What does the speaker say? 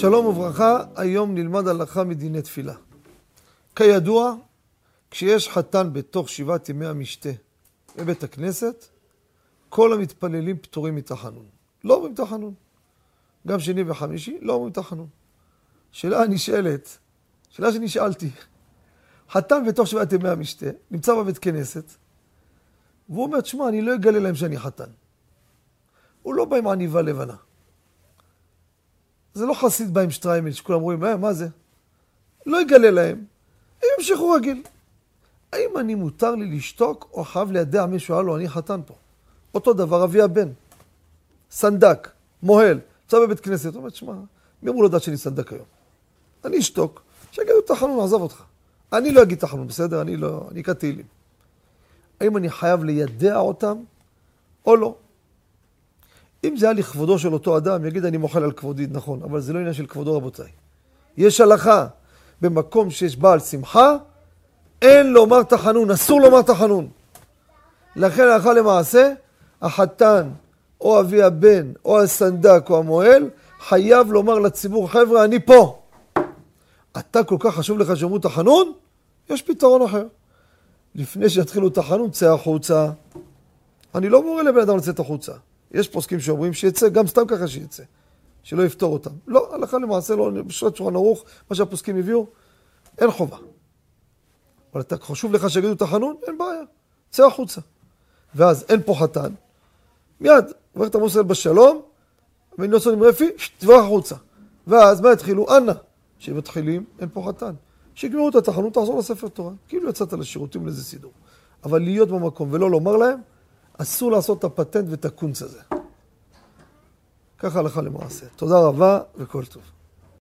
שלום וברכה, היום נלמד הלכה מדיני תפילה. כידוע, כשיש חתן בתוך שבעת ימי המשתה בבית הכנסת, כל המתפללים פטורים מתחנון. לא אומרים תחנון. גם שני וחמישי לא אומרים תחנון. שאלה נשאלת, שאלה שנשאלתי, חתן בתוך שבעת ימי המשתה, נמצא בבית כנסת, והוא אומר, תשמע, אני לא אגלה להם שאני חתן. הוא לא בא עם עניבה לבנה. זה לא חסיד בא עם שטריימל, שכולם רואים, מה, מה זה? לא יגלה להם, הם ימשיכו רגיל. האם אני מותר לי לשתוק, או חייב לידע מישהו, הלו, אני חתן פה? אותו דבר, אבי הבן. סנדק, מוהל, נמצא בבית כנסת, הוא אומר, שמע, מי אמור לדעת שאני סנדק היום? אני אשתוק, שיגידו תחנון, עזוב אותך. אני לא אגיד תחנון, בסדר? אני לא, אני אקרא תהילים. האם אני חייב לידע אותם, או לא? אם זה היה לכבודו של אותו אדם, יגיד אני מוחל על כבודי, נכון, אבל זה לא עניין של כבודו רבותיי. יש הלכה, במקום שיש בעל שמחה, אין לומר תחנון, אסור לומר תחנון. לכן הלכה למעשה, החתן, או אבי הבן, או הסנדק, או המוהל, חייב לומר לציבור, חבר'ה, אני פה. אתה כל כך חשוב לך שאומרו תחנון? יש פתרון אחר. לפני שיתחילו תחנון, צא החוצה. אני לא מורה לבן אדם לצאת החוצה. יש פוסקים שאומרים שיצא, גם סתם ככה שיצא, שלא יפתור אותם. לא, הלכה למעשה לא, בשעת שולחן ערוך, מה שהפוסקים הביאו, אין חובה. אבל אתה חשוב לך שיגידו תחנון? אין בעיה, צא החוצה. ואז אין פה חתן, מיד, את עמוס בשלום, ואני יוצא עם רפי, תברח החוצה. ואז מה יתחילו? אנא. כשמתחילים, אין פה חתן. שיגמרו את התחנות, תחזור לספר תורה. כאילו יצאת לשירותים לאיזה סידור. אבל להיות במקום ולא לומר להם, אסור לעשות את הפטנט ואת הקונץ הזה. ככה הלכה למעשה. תודה רבה וכל טוב.